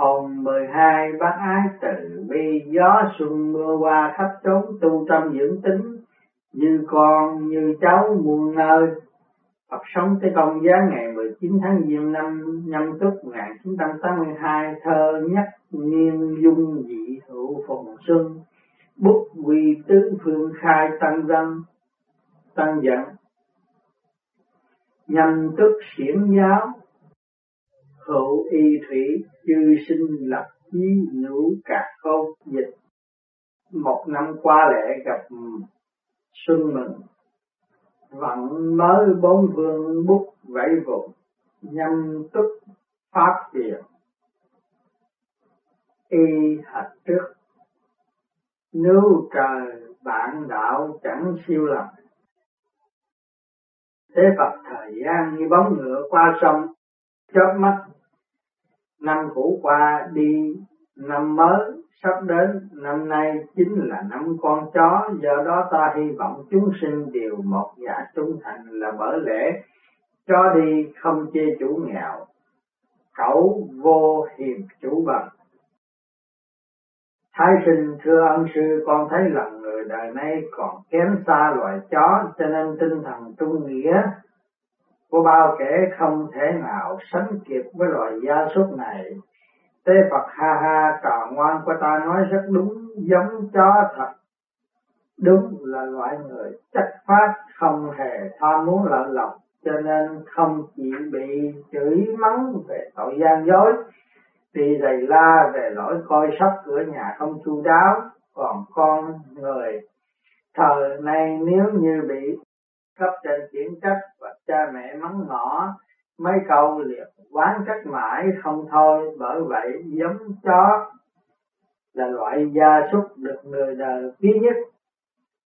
Hồn mười hai bác ái từ bi, gió xuân mưa qua khắp trốn, tu tâm dưỡng tính như con, như cháu muôn nơi. Phật sống tới công giá ngày 19 tháng Giêng năm nhâm tuất 1982 thơ nhất niên dung dị hữu phùng xuân, bút quy tứ phương khai tăng dân, tăng dẫn nhâm tuất xiển giáo hữu y thủy, chư sinh lập chí nữ cả câu dịch. Một năm qua lễ gặp xuân mừng. Vận mới bốn vương bút vẫy vùng nhâm tức phát triển y hạch trước. Nếu trời bạn đạo chẳng siêu lòng thế Phật thời gian như bóng ngựa qua sông, chớp mắt năm cũ qua đi, năm mới, sắp đến, năm nay chính là năm con chó. Do đó ta hy vọng chúng sinh đều một dạ trung thành là bởi lẽ cho đi không chê chủ nghèo cẩu vô hiền chủ bằng. Thái sinh, thưa ân sư, con thấy lòng người đời nay còn kém xa loài chó, cho nên tinh thần trung nghĩa của bao kẻ không thể nào sánh kịp với loài gia súc này. Tế Phật ha ha, trò ngoan của ta nói rất đúng, giống chó thật. Đúng là loại người chất phát, không hề tham muốn lợi lộc cho nên không chỉ bị chửi mắng về tội gian dối bị đầy la về lỗi coi sóc cửa nhà không chu đáo. Còn con người, thời nay nếu như bị cấp trên kiểm trách và cha mẹ mắng ngỏ. Mấy câu liệt quán trách mãi không thôi, bởi vậy giống chó là loại gia súc được người đời quý nhất.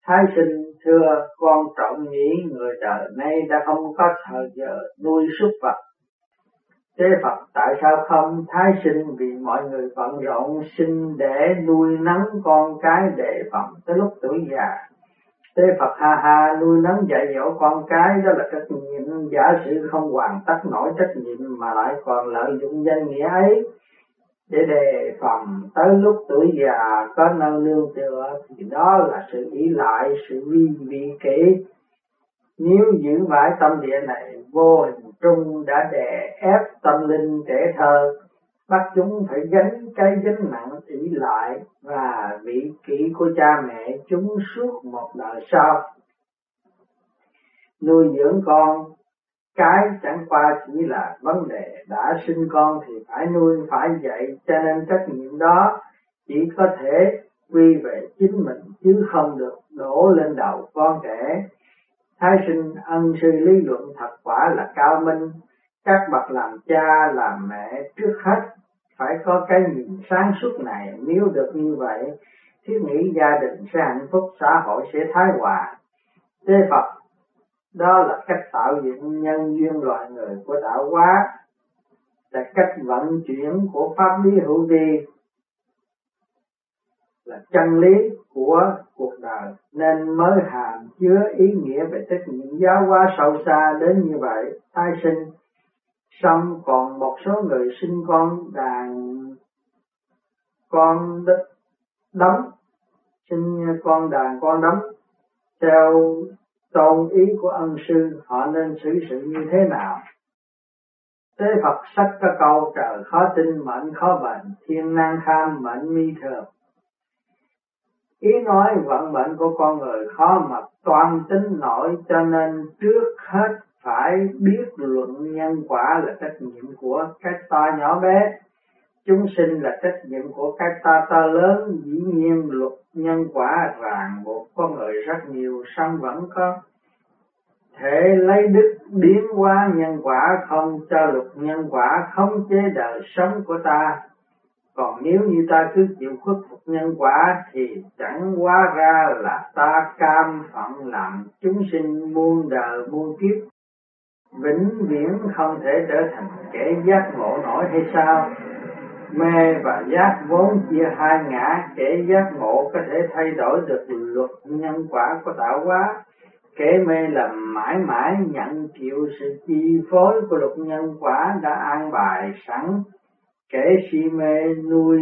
Thái sinh thưa, con trọng nghĩ người đời nay đã không có thời giờ nuôi súc vật. Thế Phật, tại sao không? Thái sinh vì mọi người bận rộn sinh để nuôi nắng con cái để phòng tới lúc tuổi già. Thế Phật ha ha, nuôi nấng dạy dỗ con cái đó là trách nhiệm. Giả sử không hoàn tất nổi trách nhiệm mà lại còn lợi dụng danh nghĩa ấy để đề phòng tới lúc tuổi già có nơi nương tựa thì đó là sự ý lại, sự vi vị kỷ. Nếu giữ mãi tâm địa này vô hình trung đã đè ép tâm linh trẻ thơ bắt chúng phải gánh cái gánh nặng ỷ lại và vị kỷ của cha mẹ chúng suốt một đời sau. Nuôi dưỡng con, cái chẳng qua chỉ là vấn đề đã sinh con thì phải nuôi, phải dạy, cho nên trách nhiệm đó chỉ có thể quy về chính mình chứ không được đổ lên đầu con trẻ. Thái sinh ân sư lý luận thật quả là cao minh, các bậc làm cha, làm mẹ trước hết phải có cái nhìn sáng suốt này. Nếu được như vậy, thiết nghĩ gia đình sẽ hạnh phúc, xã hội sẽ thái hòa. Thế phật, đó là cách tạo dựng nhân duyên loài người của đạo hóa. Là cách vận chuyển của pháp lý hữu vi. Là chân lý của cuộc đời. Nên mới hàm chứa ý nghĩa về trách nhiệm giáo hóa sâu xa đến như vậy. Tái sinh xong còn một số người sinh con đàn con đóng sinh con đàn con đóng theo tôn ý của ân sư, họ nên xử sự như thế nào? Thế Phật sách các câu, trời khó tin, mệnh khó bệnh thiên nan kham mệnh mi thường. Ý nói vận mệnh của con người khó mà toàn tính nổi, cho nên trước hết phải biết luận nhân quả là trách nhiệm của cái ta nhỏ bé. Chúng sinh là trách nhiệm của cái ta ta lớn, dĩ nhiên luật nhân quả ràng buộc con người rất nhiều, song vẫn có thể lấy đức biến hóa nhân quả không cho luật nhân quả không chế đời sống của ta. Còn nếu như ta cứ chịu khuất phục nhân quả thì chẳng hóa ra là ta cam phận làm chúng sinh muôn đời muôn kiếp vĩnh viễn không thể trở thành kẻ giác ngộ nổi hay sao? Mê và giác vốn chia hai ngã, kẻ giác ngộ có thể thay đổi được luật nhân quả của tạo hóa. Kẻ mê là mãi mãi nhận chịu sự chi phối của luật nhân quả đã an bài sẵn. Kẻ si mê nuôi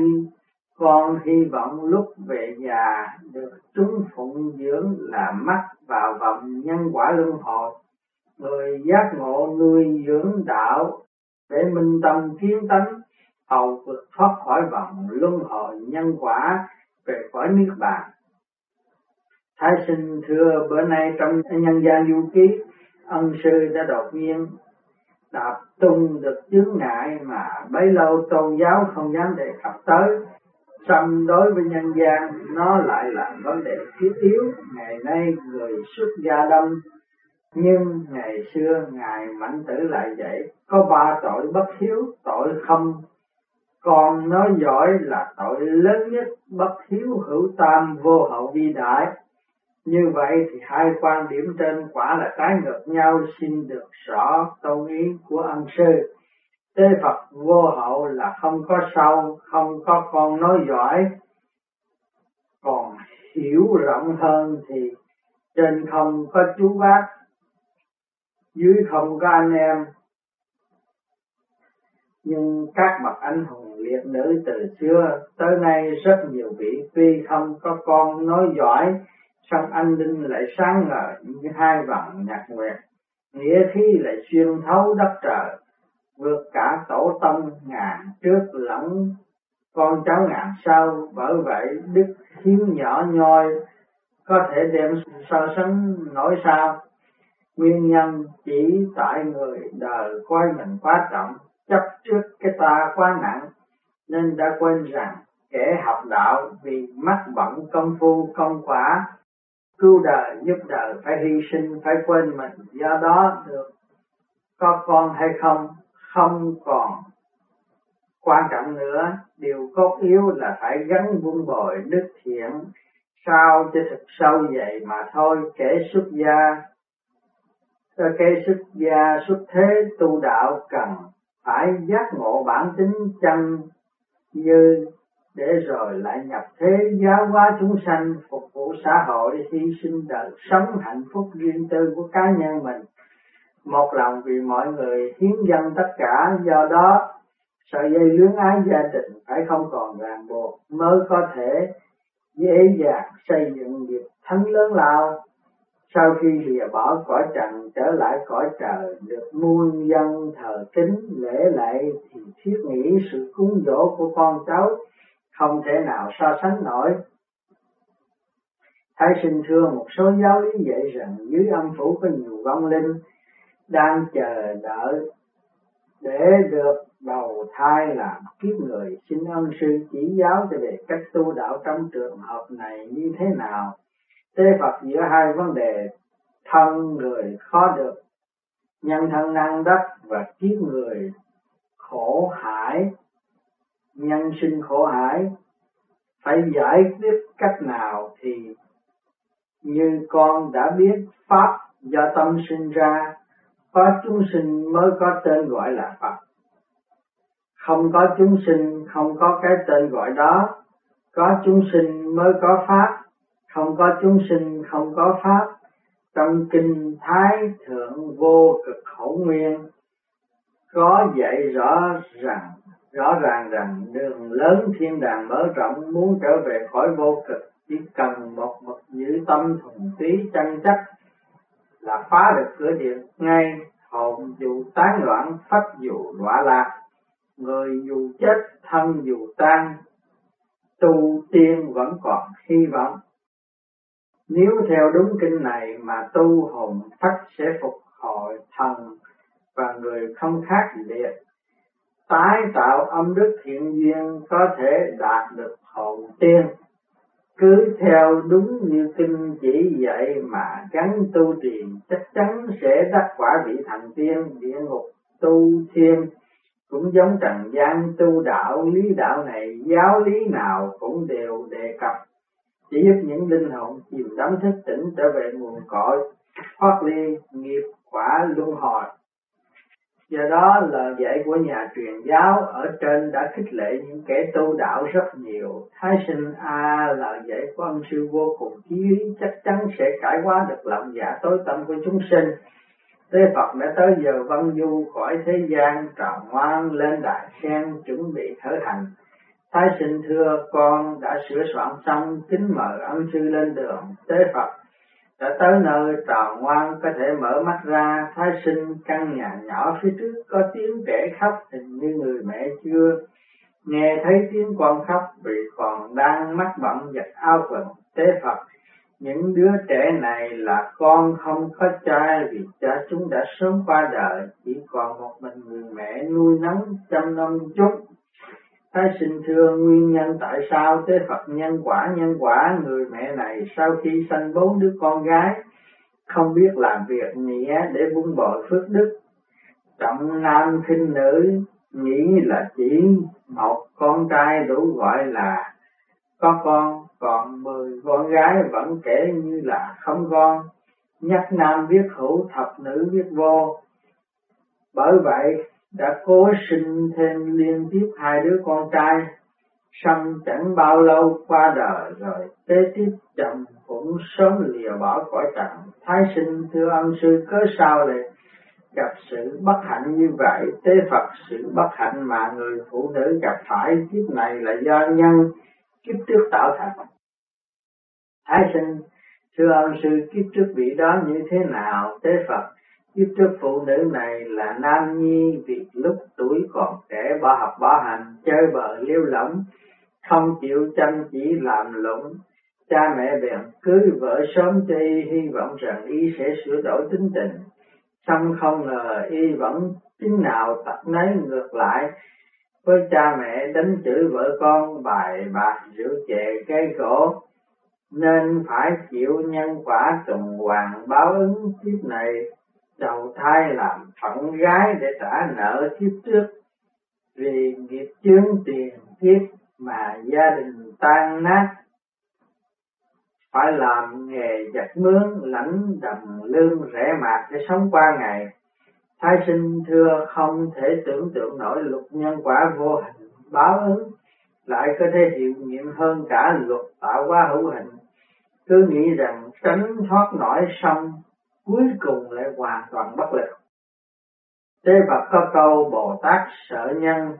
con hy vọng lúc về già được chúng phụng dưỡng là mắc vào vòng nhân quả luân hồi người giác ngộ nuôi dưỡng đạo để minh tâm kiến tánh, hầu vượt thoát khỏi vòng luân hồi nhân quả về khỏi niết bàn. Thái sinh thưa bữa nay trong nhân gian du ký, ân sư đã đột nhiên đạp tung được chướng ngại mà bấy lâu tôn giáo không dám đề cập tới. Xong đối với nhân gian, nó lại là vấn đề thiết yếu. Ngày nay người xuất gia đông nhưng ngày xưa ngài mạnh tử lại dạy, có ba tội bất hiếu, tội không còn nói giỏi là tội lớn nhất, bất hiếu hữu tam, vô hậu vi đại. Như vậy thì hai quan điểm trên quả là trái ngược nhau, xin được rõ tôn ý của ân sư. Tế Phật vô hậu là không có sau, không có con nói giỏi. Còn hiểu rộng hơn thì trên không có chú bác dưới không có anh em. Nhưng các bậc anh hùng liệt nữ từ xưa tới nay rất nhiều vị tuy không có con nói giỏi, song anh linh lại sáng ngời như hai vầng nhạc nguyệt. Nghĩa khí lại xuyên thấu đất trời, vượt cả tổ tông ngàn trước lẫn con cháu ngàn sau. Bởi vậy, đức hiếu nhỏ nhoi có thể đem so sánh nổi sao nguyên nhân chỉ tại người đời coi mình quá trọng, chấp trước cái ta quá nặng, nên đã quên rằng kẻ học đạo vì mắc bận công phu, công quả, cứu đời giúp đời phải hy sinh, phải quên mình. Do đó được có con hay không không còn quan trọng nữa. Điều cốt yếu là phải gắn vun bồi đức thiện, sao cho thật sâu vậy mà thôi, kẻ xuất gia kẻ xuất gia xuất thế tu đạo cần phải giác ngộ bản tính chân như để rồi lại nhập thế giáo hóa chúng sanh, phục vụ xã hội, hy sinh đời sống hạnh phúc riêng tư của cá nhân mình. Một lòng vì mọi người hiến dân tất cả, do đó sợi dây luyến ái gia đình phải không còn ràng buộc, mới có thể dễ dàng xây dựng nghiệp thánh lớn lao sau khi lìa bỏ cõi trần, trở lại cõi trời, được muôn dân thờ kính, lễ lệ, thì thiết nghĩ sự cúng dỗ của con cháu không thể nào so sánh nổi. Thái sinh thưa một số giáo lý dạy rằng dưới âm phủ có nhiều vong linh đang chờ đợi để được đầu thai làm kiếp người. Xin ân sư chỉ giáo cho về cách tu đạo trong trường hợp này như thế nào? Tế Phật giữa hai vấn đề, thân người khó được, nhân thân năng đất và kiếp người khổ hải nhân sinh khổ hải phải giải quyết cách nào thì như con đã biết, pháp do tâm sinh ra, có chúng sinh mới có tên gọi là Phật. Không có chúng sinh, không có cái tên gọi đó. Có chúng sinh mới có Pháp. Không có chúng sinh, không có Pháp. Trong kinh Thái Thượng Vô Cực Khẩu Nguyên. Có dạy rõ rằng rõ ràng rằng đường lớn thiên đàng mở rộng, muốn trở về khỏi vô cực, chỉ cần một mực giữ tâm thuần túy, chân chất là phá được cửa địa. Ngay hồn dù tán loạn phách dù đọa lạc, người dù chết, thân dù tan, tu tiên vẫn còn hy vọng nếu theo đúng kinh này mà tu hồn phách sẽ phục hồi thần và người không khác liệt tái tạo âm đức thiện duyên có thể đạt được hồn tiên. Cứ theo đúng như kinh chỉ dạy mà gắn tu trì, chắc chắn sẽ đắc quả vị thành tiên, địa ngục, tu thiên. Cũng giống trần gian tu đạo, lý đạo này, giáo lý nào cũng đều đề cập chỉ giúp những linh hồn chìm đắm thức tỉnh trở về nguồn cội, thoát ly nghiệp quả luân hồi. Do đó, lời dạy của nhà truyền giáo ở trên đã khích lệ những kẻ tu đạo rất nhiều. Thái sinh a, lời dạy của ông sư vô cùng chí lý, chắc chắn sẽ cải hóa được lòng dạ tối tâm của chúng sinh. Tế Phật đã tới giờ văn du khỏi thế gian, trào ngoan lên đại sen, chuẩn bị khởi hành. Thái sinh thưa con đã sửa soạn xong kính mời ân sư lên đường. Tế Phật đã tới nơi trào ngoan có thể mở mắt ra. Thái sinh căn nhà nhỏ phía trước có tiếng trẻ khóc hình như người mẹ chưa nghe thấy tiếng con khóc vì còn đang mắc bận giặt áo quần. Tế Phật, những đứa trẻ này là con không có cha vì cha chúng đã sớm qua đời. Chỉ còn một mình người mẹ nuôi nấng chăm nom chúng Thái sinh thưa nguyên nhân tại sao thế Phật nhân quả nhân quả người mẹ này sau khi sanh bốn đứa con gái, không biết làm việc nghĩa để vun bồi phước đức? Trọng nam khinh nữ nghĩ là chỉ một con trai đủ gọi là có con, còn mười con gái vẫn kể như là không con. Nhất nam viết hữu, thập nữ viết vô. Bởi vậy đã cố sinh thêm liên tiếp hai đứa con trai xong chẳng bao lâu qua đời rồi, kế tiếp chồng cũng sớm lìa bỏ cõi trần thái sinh, thưa ân sư, cớ sao lại gặp sự bất hạnh như vậy? Tế phật, sự bất hạnh mà người phụ nữ gặp phải, kiếp này là do nhân kiếp trước tạo thành. Thái sinh, thưa ân sư, kiếp trước vị đó như thế nào? Tế phật kiếp trước phụ nữ này là nam nhi, vì lúc tuổi còn trẻ bỏ học bỏ hành, chơi bời liêu lỏng, không chịu chăm chỉ làm lụng. Cha mẹ bèn cưới vợ sớm cho y hy vọng rằng y sẽ sửa đổi tính tình. Xong không ngờ y vẫn chính nào tật nấy ngược lại. Với cha mẹ đánh chửi vợ con bài bạc rượu chè cây gỗ, nên phải chịu nhân quả tuần hoàn báo ứng kiếp này đầu thai làm phận gái để trả nợ kiếp trước. Vì nghiệp chướng tiền kiếp mà gia đình tan nát. Phải làm nghề giặt mướn, lãnh đồng lương rẻ mạt để sống qua ngày. Thái sinh thưa không thể tưởng tượng nổi luật nhân quả vô hình báo ứng. Lại có thể hiệu nghiệm hơn cả luật tạo hóa hữu hình. Cứ nghĩ rằng tránh thoát nổi xong cuối cùng lại hoàn toàn bất lực. Tế Phật có câu Bồ Tát sợ nhân,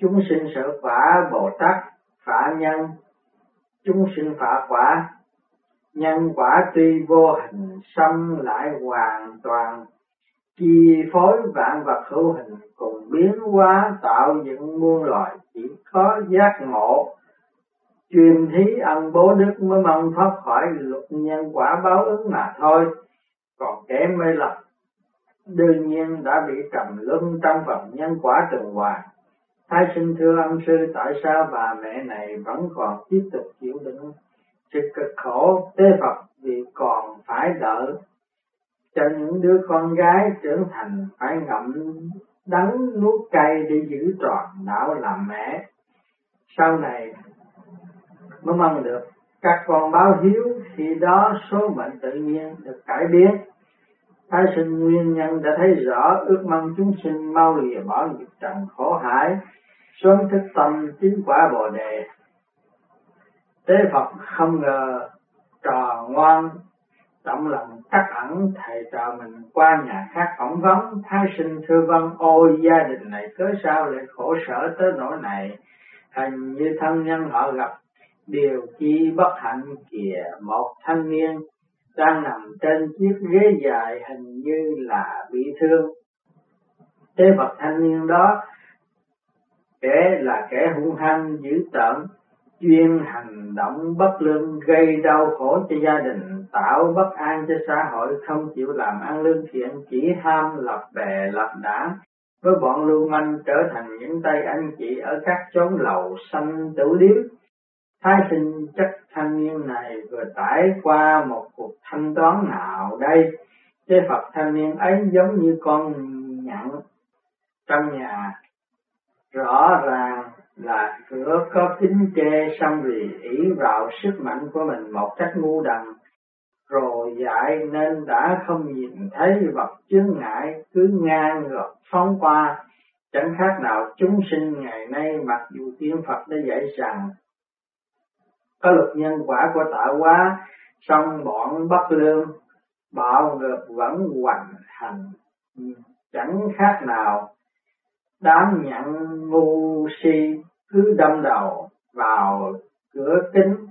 chúng sinh sợ quả, Bồ Tát phả nhân, chúng sinh phả quả. Nhân quả tuy vô hình, xâm lại hoàn toàn, chi phối vạn vật hữu hình cùng biến hóa tạo dựng muôn loài chỉ có giác ngộ. Truyền thí ân bố đức mới mong thoát khỏi luật nhân quả báo ứng mà thôi còn kẻ mê lầm, đương nhiên đã bị trầm luân trong vòng nhân quả tuần hoàn. Thái sinh thưa ân sư, tại sao bà mẹ này vẫn còn tiếp tục chịu đựng sự cực khổ tế phật vì còn phải đợi cho những đứa con gái trưởng thành phải ngậm đắng nuốt cay để giữ tròn đạo làm mẹ. Sau này mới mong được các con báo hiếu khi đó số mệnh tự nhiên được cải biến. Thái sinh nguyên nhân đã thấy rõ ước mong chúng sinh mau lìa bỏ nghiệp trần khổ hải, sớm thức tâm tiến quả bồ đề. Tế Phật không ngờ trò ngoan trọng lòng cắt ẩn thầy trò mình qua nhà khác phỏng vấn thái sinh thưa vân ôi gia đình này cớ sao lại khổ sở tới nỗi này? Hình như thân nhân họ gặp điều chi bất hạnh kìa một thanh niên đang nằm trên chiếc ghế dài hình như là bị thương. Thế vật thanh niên đó kẻ là kẻ hung hăng dữ tợn, chuyên hành động bất lương gây đau khổ cho gia đình, tạo bất an cho xã hội, không chịu làm ăn lương thiện, chỉ ham lập bè lập đảng, với bọn lưu manh trở thành những tay anh chị ở các chốn lầu xanh tử điếm Thái sinh chất thanh niên này vừa trải qua một cuộc thanh toán nào đây? Thế Phật thanh niên ấy giống như con nhặn trong nhà. Rõ ràng là cửa có kính che xong vì ý vào sức mạnh của mình một cách ngu đần rồi dại nên đã không nhìn thấy vật chướng ngại, cứ ngang ngược phóng qua chẳng khác nào chúng sinh ngày nay mặc dù tiên Phật đã dạy rằng có luật nhân quả của tạo hóa song bọn bất lương bạo ngược vẫn hoành hành. Chẳng khác nào đám nhận ngu si cứ đâm đầu vào cửa kính.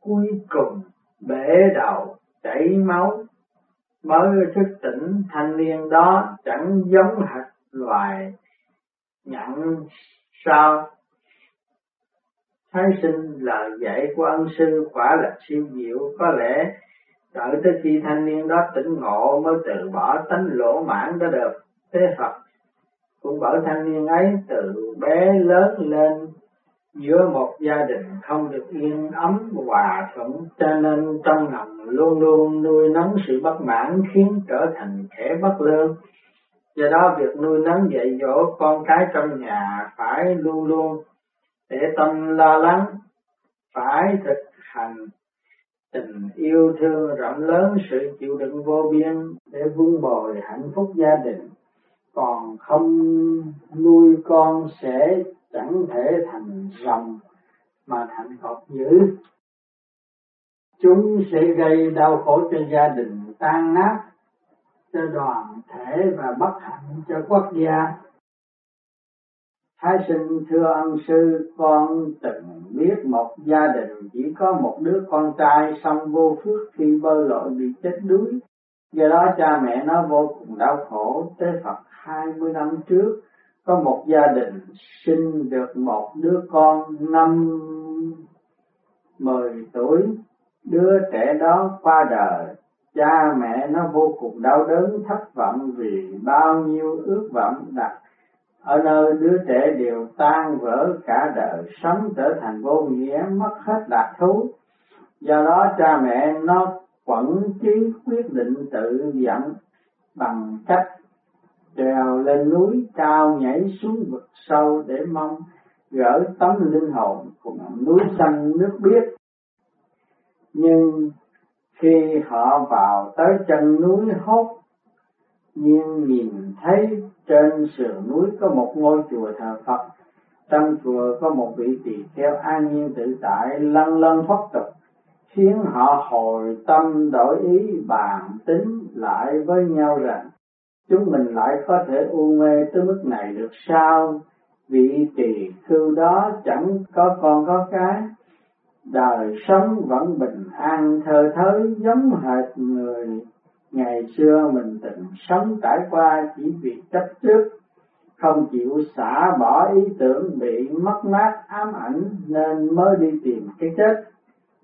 Cuối cùng bể đầu chảy máu, mới thức tỉnh thanh niên đó chẳng giống hệt loài nhận sao thái sinh lời dạy của ân sư quả là siêu diệu. Có lẽ đợi tới khi thanh niên đó tỉnh ngộ mới từ bỏ tánh lỗ mãn đó được. Thế Phật cũng bởi thanh niên ấy từ bé lớn lên, giữa một gia đình không được yên ấm hòa thuận, cho nên trong lòng luôn luôn nuôi nấng sự bất mãn khiến trở thành kẻ bất lương. Do đó việc nuôi nấng dạy dỗ con cái trong nhà phải luôn luôn để tâm lo lắng, phải thực hành tình yêu thương rộng lớn, sự chịu đựng vô biên để vun bồi hạnh phúc gia đình. Còn không nuôi con sẽ chẳng thể thành rồng mà thành cọp dữ chúng sẽ gây đau khổ cho gia đình, tan nát cho đoàn thể và bất hạnh cho quốc gia. Thái sinh thưa ân sư, con từng biết một gia đình chỉ có một đứa con trai xong vô phước khi bơi lội bị chết đuối. Do đó cha mẹ nó vô cùng đau khổ. Tế Phật hai mươi năm trước, có một gia đình sinh được một đứa con năm mười tuổi. Đứa trẻ đó qua đời, cha mẹ nó vô cùng đau đớn thất vọng vì bao nhiêu ước vọng đặt ở nơi đứa trẻ đều tan vỡ cả đời sống trở thành vô nghĩa, mất hết lạc thú. Do đó cha mẹ nó quẩn trí quyết định tự dẫn bằng cách trèo lên núi, cao nhảy xuống vực sâu để mong gỡ tấm linh hồn cùng núi xanh nước biếc. Nhưng khi họ vào tới chân núi hốt nhiên nhìn thấy trên sườn núi có một ngôi chùa thờ Phật, trong chùa có một vị tỳ kheo an nhiên tự tại lân lân thoát tục, khiến họ hồi tâm đổi ý bàn tính lại với nhau rằng chúng mình lại có thể u mê tới mức này được sao? Vị tỳ khưu đó chẳng có con có cái, đời sống vẫn bình an thơ thới giống hệt người ngày xưa mình từng sống trải qua chỉ vì chấp trước, không chịu xả bỏ ý tưởng bị mất mát, ám ảnh nên mới đi tìm cái chết.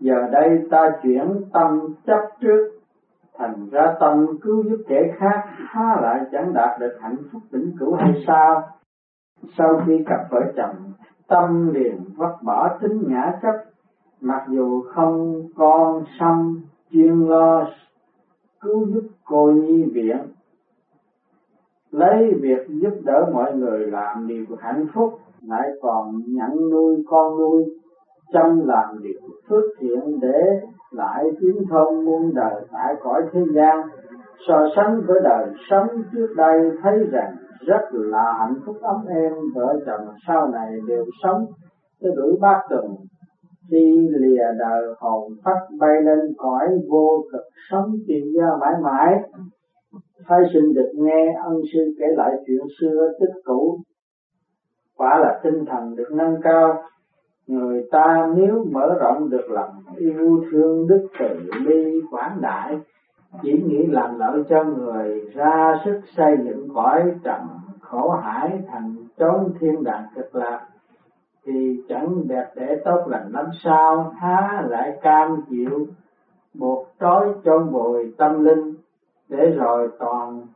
Giờ đây ta chuyển tâm chấp trước, thành ra tâm cứu giúp kẻ khác, há lại chẳng đạt được hạnh phúc vĩnh cửu hay sao? Sau khi cặp vợ chồng, tâm liền vắt bỏ tính nhã chấp. Mặc dù không con xong chuyên lo cứu giúp cô nhi viện. Lấy việc giúp đỡ mọi người làm điều hạnh phúc, lại còn nhận nuôi con nuôi chăm làm điều phước thiện để lại tiếng thông muôn đời tại cõi thế gian. So sánh với đời sống trước đây, thấy rằng rất là hạnh phúc ấm êm, vợ chồng sau này đều sống tới đuổi bát tuần khi lìa đời, hồn phách bay lên cõi vô cực sống tiền gia mãi mãi. Thái sinh được nghe ân sư kể lại chuyện xưa, tích cũ. Quả là tinh thần được nâng cao. Người ta nếu mở rộng được lòng, yêu thương đức từ bi quảng đại, chỉ nghĩ làm lợi cho người, ra sức xây dựng cõi trần khổ hải thành chốn thiên đàng cực lạc thì chẳng đẹp để tốt lành lắm sao? Há lại cam chịu buộc trói trong bồi tâm linh để rồi toàn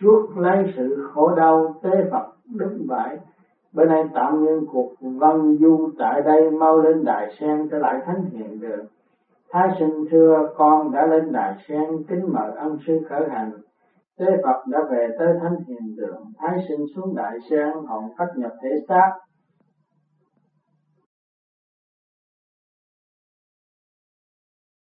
chuốc lấy sự khổ đau tế Phật đúng vậy. Bên nay tạm ngưng cuộc văn du tại đây, mau lên đài sen trở lại thánh hiện được. Thái sinh thưa, con đã lên đài sen, kính mời ân sư khởi hành. Tế Phật đã về tới thánh hiền đường. Thái sinh xuống đại sen hồn phát nhập thể xác.